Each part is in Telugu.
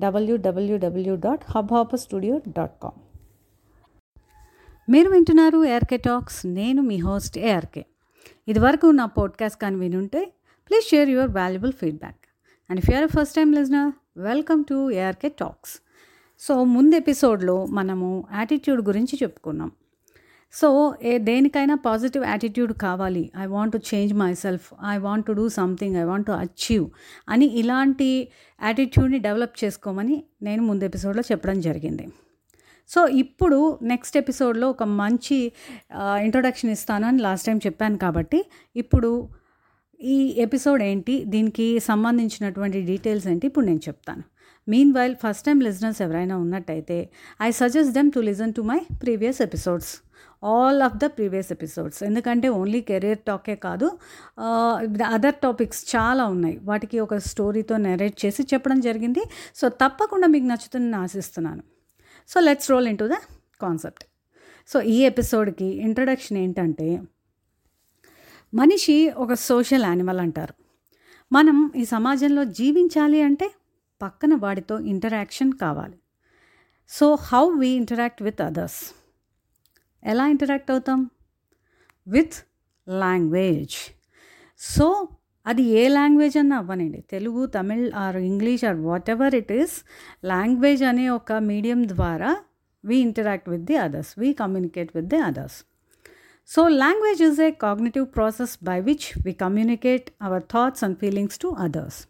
WWW dot hub studio dot com మీరు వింటున్నారు ఏఆర్కే టాక్స్ నేను మీ హోస్ట్ ఏఆర్కే ఇదివరకు నా పాడ్కాస్ట్ కానీ వినుంటే please share your valuable feedback and if you're first time listener welcome to ARK talks so ముందు ఎపిసోడ్లో మనము యాటిట్యూడ్ గురించి చెప్పుకున్నాం. సో ఏ దేనికైనా పాజిటివ్ యాటిట్యూడ్ కావాలి. I want to change myself I want to do something I want to achieve అని ఇలాంటి యాటిట్యూడ్ని డెవలప్ చేసుకోమని నేను ముందు ఎపిసోడ్లో చెప్పడం జరిగింది. సో ఇప్పుడు నెక్స్ట్ ఎపిసోడ్లో ఒక మంచి ఇంట్రొడక్షన్ ఇస్తానని లాస్ట్ టైం చెప్పాను కాబట్టి ఇప్పుడు ఈ ఎపిసోడ్ ఏంటి దీనికి సంబంధించినటువంటి డీటెయిల్స్ ఏంటి ఇప్పుడు నేను చెప్తాను. Meanwhile first time listeners ఎవరైనా ఉన్నట్టయితే I suggest them to listen to my previous episodes all of the previous episodes ఎందుకంటే ఓన్లీ కెరీర్ టాకే కాదు. అదర్ టాపిక్స్ చాలా ఉన్నాయి. వాటికి ఒక స్టోరీతో నెరేట్ చేసి చెప్పడం జరిగింది. సో తప్పకుండా మీకు నచ్చుతుందని ఆశిస్తున్నాను. So let's roll into the concept so ఈ ఎపిసోడ్కి ఇంట్రడక్షన్ ఏంటంటే మనిషి ఒక సోషల్ యానిమల్ అంటారు. మనం ఈ సమాజంలో జీవించాలి అంటే పక్కన వాడితో ఇంటరాక్షన్ కావాలి. So how we interact with others ఎలా ఇంటరాక్ట్ అవుతాం? With language. సో అది ఏ లాంగ్వేజ్ అన్నా అవ్వనండి. Telugu Tamil or English or whatever it is language అనే ఒక మీడియం ద్వారా we interact with the others. We communicate with the others. So language is a cognitive process by which we communicate our thoughts and feelings to others.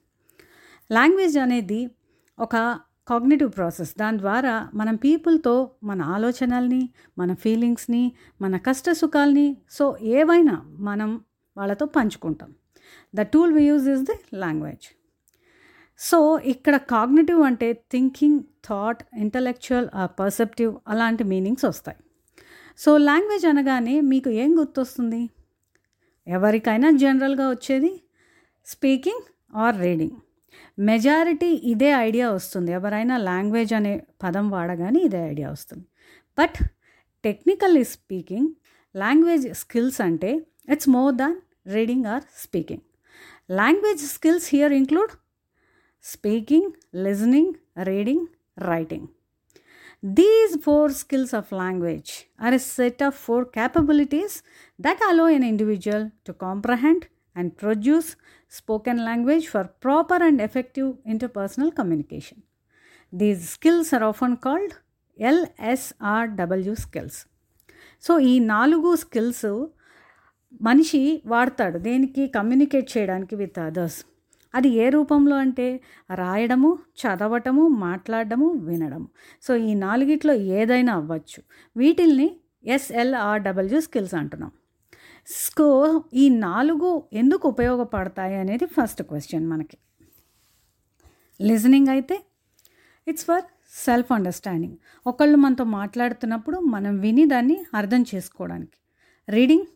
Language అనేది ఒక కాగ్నేటివ్ ప్రాసెస్. దాని ద్వారా మనం పీపుల్తో మన ఆలోచనల్ని మన ఫీలింగ్స్ని మన కష్ట సుఖాల్ని సో ఏవైనా మనం వాళ్ళతో పంచుకుంటాం. The tool we use is the language. So ఇక్కడ కాగ్నేటివ్ అంటే థింకింగ్ థాట్ ఇంటలెక్చువల్ పర్సెప్టివ్ అలాంటి మీనింగ్స్ వస్తాయి. సో లాంగ్వేజ్ అనగానే మీకు ఏం గుర్తొస్తుంది? ఎవరికైనా జనరల్గా వచ్చేది స్పీకింగ్ ఆర్ రీడింగ్. మెజారిటీ ఇదే ఐడియా వస్తుంది. ఎవరైనా లాంగ్వేజ్ అనే పదం వాడగానే ఇదే ఐడియా వస్తుంది. But technically speaking language skills అంటే it's more than reading or speaking language skills here include speaking listening reading writing These four skills of language are a set of four capabilities that allow an individual to comprehend and produce spoken language for proper and effective interpersonal communication. These skills are often called LSRW skills so ఈ నాలుగు స్కిల్స్ మనిషి వాడతాడు దేనికి కమ్యూనికేట్ చేయడానికి విత్ అదర్స్ అది ఏ రూపంలో అంటే రాయడము చదవటము మాట్లాడడము వినడము సో ఈ నాలుగిట్లో ఏదైనా అవ్వచ్చు వీటిల్ని ఎస్ఎల్ఆర్డబ్ల్యూ స్కిల్స్ అంటున్నాం సో ఈ నాలుగు ఎందుకు ఉపయోగపడతాయి అనేది ఫస్ట్ క్వశ్చన్ మనకి. లిజనింగ్ అయితే ఇట్స్ ఫర్ సెల్ఫ్ అండర్స్టాండింగ్ ఒకళ్ళు మనతో మాట్లాడుతున్నప్పుడు మనం విని దాన్ని అర్థం చేసుకోవడానికి. రీడింగ్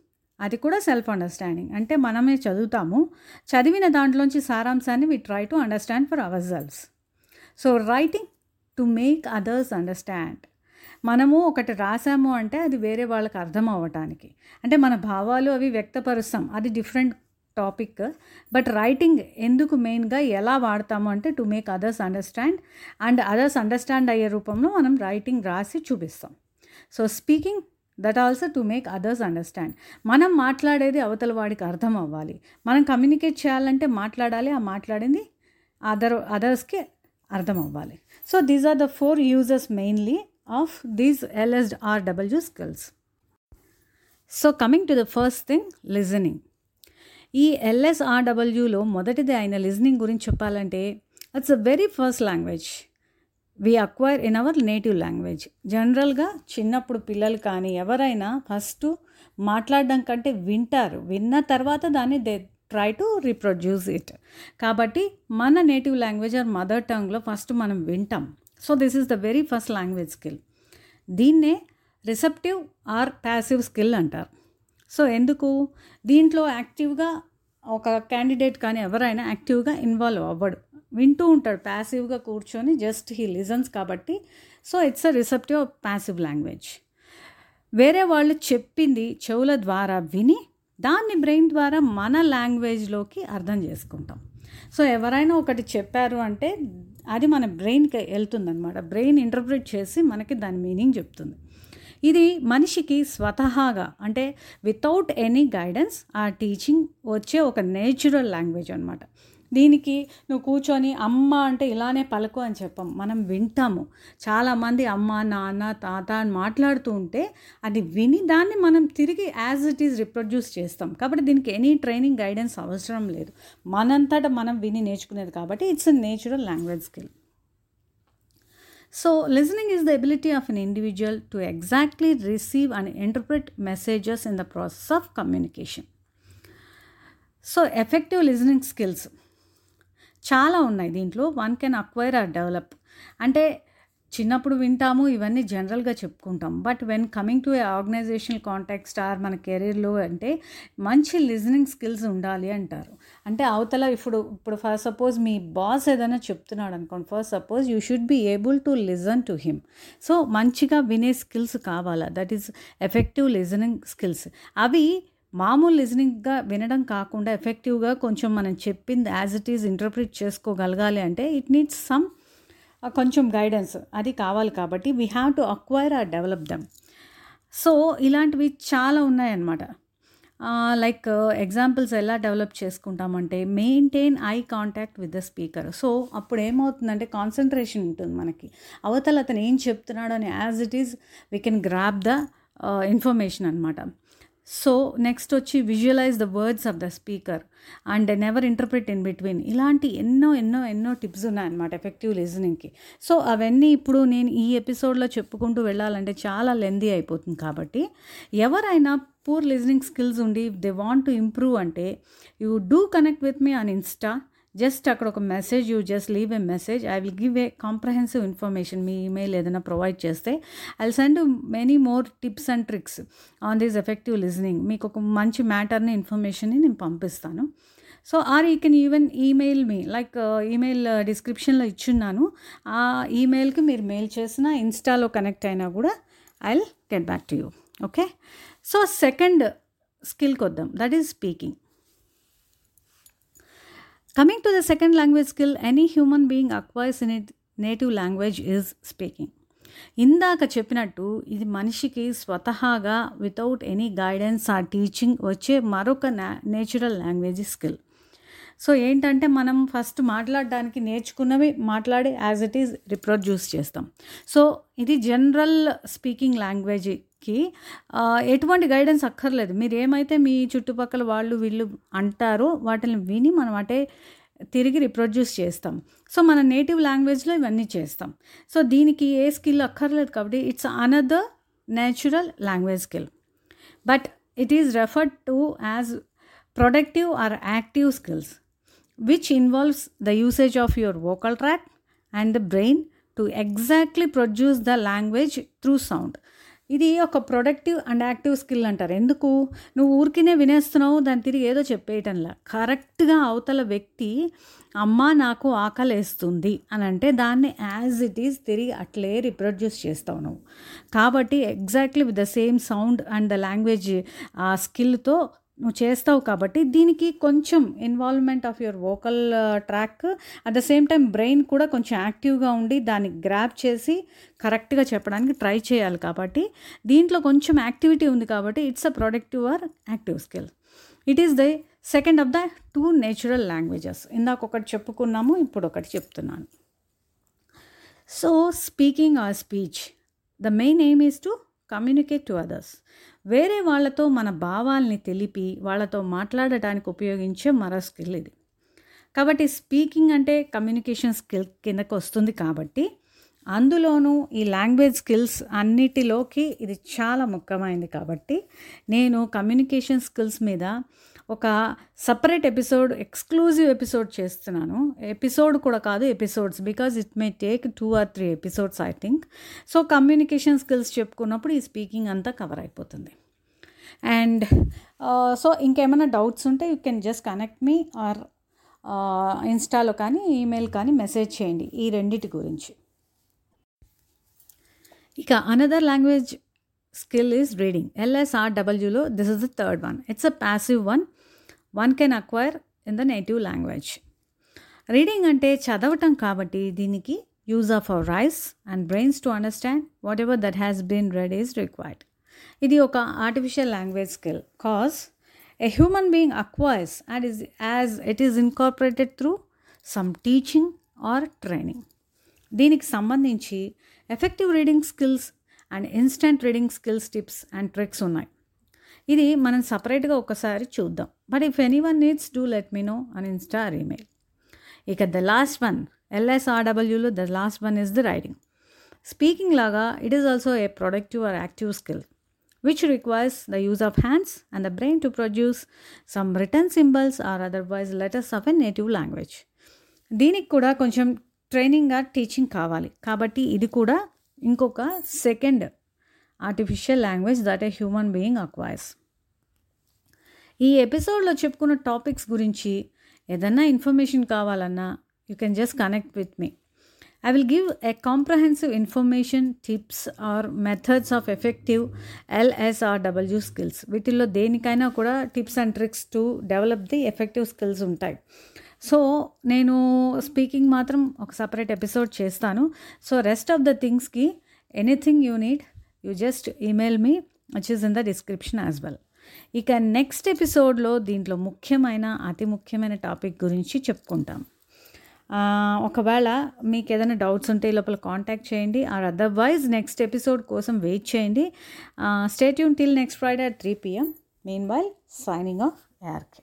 అది కూడా సెల్ఫ్ అండర్స్టాండింగ్ అంటే మనమే చదువుతాము చదివిన దాంట్లోంచి సారాంశాన్ని we try to understand for ourselves so writing to make others understand మనము ఒకటి రాసాము అంటే అది వేరే వాళ్ళకి అర్థం అవ్వటానికి. అంటే మన భావాలు అవి వ్యక్తపరుస్తాం. అది డిఫరెంట్ టాపిక్ బట్ రైటింగ్ ఎందుకు మెయిన్గా ఎలా వాడతాము అంటే to make others understand and others understand అయ్యే రూపంలో మనం రైటింగ్ రాసి చూపిస్తాం. So speaking that also to make others understand మనం మాట్లాడేది అవతల వాడికి అర్థం అవ్వాలి. మనం కమ్యూనికేట్ చేయాలంటే మాట్లాడాలి. ఆ మాట్లాడింది అదర్ అదర్స్కి అర్థం అవ్వాలి. So these are the four uses mainly of these LSRW skills so coming to the first thing listening ఈ ఎల్ఎస్ఆర్డబ్ల్యూలో మొదటిది అయిన లిజనింగ్ గురించి చెప్పాలంటే it's a very first language we acquire in our native language జనరల్గా చిన్నప్పుడు పిల్లలు కానీ ఎవరైనా ఫస్ట్ మాట్లాడడం కంటే వింటారు. విన్న తర్వాత దాన్ని they try to reproduce it కాబట్టి మన నేటివ్ లాంగ్వేజ్ ఆర్ మదర్ టంగ్లో ఫస్ట్ మనం వింటాం. So this is the very first language skill దీన్నే రిసెప్టివ్ ఆర్ ప్యాసివ్ స్కిల్ అంటారు. సో ఎందుకు? దీంట్లో యాక్టివ్గా ఒక క్యాండిడేట్ కానీ ఎవరైనా యాక్టివ్గా ఇన్వాల్వ్ అవ్వడు. వింటూ ఉంటాడు ప్యాసివ్గా కూర్చొని జస్ట్ హీ లిజన్స్ కాబట్టి. So it's a receptive passive language వేరే వాళ్ళు చెప్పింది చెవుల ద్వారా విని దాన్ని బ్రెయిన్ ద్వారా మన లాంగ్వేజ్లోకి అర్థం చేసుకుంటాం. సో ఎవరైనా ఒకటి చెప్పారు అంటే అది మన బ్రెయిన్కి వెళ్తుందనమాట బ్రెయిన్ ఇంటర్ప్రిట్ చేసి మనకి దాని మీనింగ్ చెప్తుంది. ఇది మనిషికి స్వతహాగా అంటే వితౌట్ ఎనీ గైడెన్స్ ఆ టీచింగ్ వచ్చే ఒక నేచురల్ లాంగ్వేజ్ అనమాట దీనికి నువ్వు కూర్చొని అమ్మ అంటే ఇలానే పలుకు అని చెప్పం. మనం వింటాము. చాలామంది అమ్మ నాన్న తాత అని మాట్లాడుతూ ఉంటే అది విని దాన్ని మనం తిరిగి యాజ్ ఇట్ ఈజ్ రిప్రొడ్యూస్ చేస్తాం. కాబట్టి దీనికి ఎనీ ట్రైనింగ్ గైడెన్స్ అవసరం లేదు. మనంతట మనం విని నేర్చుకునేది కాబట్టి it's a natural language skill so listening is the ability of an individual to exactly receive and interpret messages in the process of communication so effective listening skills చాలా ఉన్నాయి దీంట్లో. One can acquire or develop అంటే చిన్నప్పుడు వింటాము ఇవన్నీ జనరల్గా చెప్పుకుంటాం but when coming to a organizational contact or మన కెరీర్లో అంటే మంచి లిజనింగ్ స్కిల్స్ ఉండాలి అంటారు. అంటే అవతల ఇప్పుడు ఇప్పుడు ఫస్ట్ సపోజ్ మీ బాస్ ఏదైనా చెప్తున్నాడు అనుకోండి first suppose you should be able to listen to him so మంచిగా వినే స్కిల్స్ కావాలా? That is effective listening skills అవి మామూలు లిజనింగ్గా వినడం కాకుండా ఎఫెక్టివ్గా కొంచెం మనం చెప్పింది యాజ్ ఇట్ ఈజ్ ఇంటర్ప్రిట్ చేసుకోగలగాలి అంటే ఇట్ నీడ్స్ సమ్ కొంచెం గైడెన్స్ అది కావాలి కాబట్టి we have to acquire or develop them so ఇలాంటివి చాలా ఉన్నాయన్నమాట. లైక్ ఎగ్జాంపుల్స్ ఎలా develop చేసుకుంటామంటే maintain eye contact with the speaker so అప్పుడు ఏమవుతుందంటే కాన్సన్ట్రేషన్ ఉంటుంది మనకి. అవతల అతను ఏం చెప్తున్నాడో అని as it is we can grasp the information అనమాట సో నెక్స్ట్ వచ్చి visualise the words of the speaker and never interpret in between ఇలాంటి ఎన్నో ఎన్నో ఎన్నో టిప్స్ ఉన్నాయన్నమాట ఎఫెక్టివ్ లిజనింగ్కి సో అవన్నీ ఇప్పుడు నేను ఈ ఎపిసోడ్లో చెప్పుకుంటూ వెళ్ళాలంటే చాలా లెందీ అయిపోతుంది కాబట్టి ఎవరైనా పూర్ లిజనింగ్ స్కిల్స్ ఉండి దే వాంట్ టు ఇంప్రూవ్ అంటే you do connect with me on insta just అక్కడ ఒక message you just leave a message I will give a comprehensive information me email ఏదైనా ప్రొవైడ్ చేస్తే I send many more tips and tricks on this effective listening మీకు ఒక మంచి మ్యాటర్ని ఇన్ఫర్మేషన్ని నేను పంపిస్తాను. So or you can even email me like email డిస్క్రిప్షన్లో ఇచ్చున్నాను. ఆ ఈమెయిల్కి మీరు మెయిల్ చేసిన ఇన్స్టాలో కనెక్ట్ అయినా కూడా I will get back to you okay so second స్కిల్కి వద్దాం that is speaking Coming to the second language skill, any human being acquires in it native language is speaking ఇందాక చెప్పినట్టు ఇది మనిషికి స్వతహాగా వితౌట్ ఎనీ గైడెన్స్ ఆ టీచింగ్ వచ్చే మరొక నేచురల్ లాంగ్వేజ్ స్కిల్ సో ఏంటంటే మనం ఫస్ట్ మాట్లాడడానికి నేర్చుకున్నవి మాట్లాడి యాజ్ ఇట్ ఈజ్ రిప్రొడ్యూస్ చేస్తాం. సో ఇది జనరల్ స్పీకింగ్ లాంగ్వేజ్ కి ఎటువంటి గైడెన్స్ అక్కర్లేదు. మీరు ఏమైతే మీ చుట్టుపక్కల వాళ్ళు వీళ్ళు అంటారో వాటిని విని మనం అటే తిరిగి రిప్రొడ్యూస్ చేస్తాం. సో మన నేటివ్ లాంగ్వేజ్లో ఇవన్నీ చేస్తాం. సో దీనికి ఏ స్కిల్ అక్కర్లేదు కాబట్టి it's another natural language skill but it is referred to as productive or active skills which involves the usage of your vocal track and the brain to exactly produce the language through sound ఇది ఒక ప్రొడక్టివ్ అండ్ యాక్టివ్ స్కిల్ అంటారు. ఎందుకు? నువ్వు ఊరికినే వినేస్తున్నావు దాని తిరిగి ఏదో చెప్పేయటంలా. కరెక్ట్గా అవతల వ్యక్తి అమ్మ నాకు ఆకలేస్తుంది అని అంటే దాన్ని యాజ్ ఇట్ ఈజ్ తిరిగి అట్లే రిప్రొడ్యూస్ చేస్తావు నువ్వు. కాబట్టి exactly with the same sound and the language ఆ స్కిల్తో నువ్వు చేస్తావు కాబట్టి దీనికి కొంచెం involvement of your vocal track at the same time brain కూడా కొంచెం యాక్టివ్గా ఉండి దాన్ని గ్రాప్ చేసి కరెక్ట్గా చెప్పడానికి ట్రై చేయాలి కాబట్టి దీంట్లో కొంచెం యాక్టివిటీ ఉంది కాబట్టి it's a productive or active skill it is the second of the two natural languages ఇందాక ఒకటి చెప్పుకున్నాము ఇప్పుడు ఒకటి చెప్తున్నాను. So speaking or speech the main aim is to communicate to others వేరే వాళ్ళతో మన భావాల్ని తెలిపి వాళ్ళతో మాట్లాడటానికి ఉపయోగించే మరో స్కిల్ ఇది. కాబట్టి స్పీకింగ్ అంటే కమ్యూనికేషన్ స్కిల్ కిందకు వస్తుంది కాబట్టి అందులోనూ ఈ లాంగ్వేజ్ స్కిల్స్ అన్నిటిలోకి ఇది చాలా ముఖ్యమైనది కాబట్టి నేను కమ్యూనికేషన్ స్కిల్స్ మీద ఒక సపరేట్ ఎపిసోడ్ ఎక్స్క్లూజివ్ ఎపిసోడ్ చేస్తున్నాను. ఎపిసోడ్ కూడా కాదు episodes. Because it may take two or three episodes I think so communication skills చెప్పుకున్నప్పుడు ఈ స్పీకింగ్ అంతా కవర్ అయిపోతుంది. అండ్ సో uh, ఇంకేమైనా డౌట్స్ ఉంటే you can just connect me or ఇన్స్టాలో కానీ ఈమెయిల్ కానీ మెసేజ్ చేయండి ఈ రెండిటి గురించి. ఇక another language skill is reading ఎల్ఎస్ఆర్డబ్ల్యూలో this is the third one it's a passive one one can acquire in the native language reading అంటే చదవటం కాబట్టి దీనికి use of our eyes and brains to understand whatever that has been read is required ఇది ఒక artificial language skill cause a human being acquires and is as it is incorporated through some teaching or training దీనికి సంబంధించి effective reading skills and instant reading skills tips and tricks ఉన్నాయి. ఇది మనం సపరేట్గా ఒకసారి చూద్దాం. But if anyone needs do let me know అని ఇన్స్టా ఆర్ ఈమెయిల్ ఇక the last one ఎల్ఎస్ఆర్డబ్ల్యూలో the last one is the writing speaking లాగా it is also a productive or active skill which requires the use of hands and the brain to produce some written symbols or otherwise letters of a native language. దీనికి కూడా కొంచెం ట్రైనింగ్గా టీచింగ్ కావాలి. కాబట్టి ఇది కూడా ఇంకొక second artificial language that a human being acquires. ఈ ఎపిసోడ్లో చెప్పుకున్న టాపిక్స్ గురించి ఏదన్నా ఇన్ఫర్మేషన్ కావాలన్నా you can just connect with me. I will give a comprehensive information, tips or methods of effective LSRW skills. వీటిల్లో దేనికైనా కూడా tips and tricks to develop the effective skills ఉంటాయి. సో నేను స్పీకింగ్ మాత్రం ఒక సపరేట్ ఎపిసోడ్ చేస్తాను. So rest of the థింగ్స్కి anything you need you just email me which is in the description as well ఇక నెక్స్ట్ ఎపిసోడ్లో దీంట్లో ముఖ్యమైన అతి ముఖ్యమైన టాపిక్ గురించి చెప్పుకుంటాం. ఒకవేళ మీకు ఏదైనా డౌట్స్ ఉంటే ఈ లోపల కాంటాక్ట్ చేయండి. ఆర్ అదర్వైజ్ నెక్స్ట్ ఎపిసోడ్ కోసం వెయిట్ చేయండి. Stay tune till next Friday at three PM meanwhile signing off ARK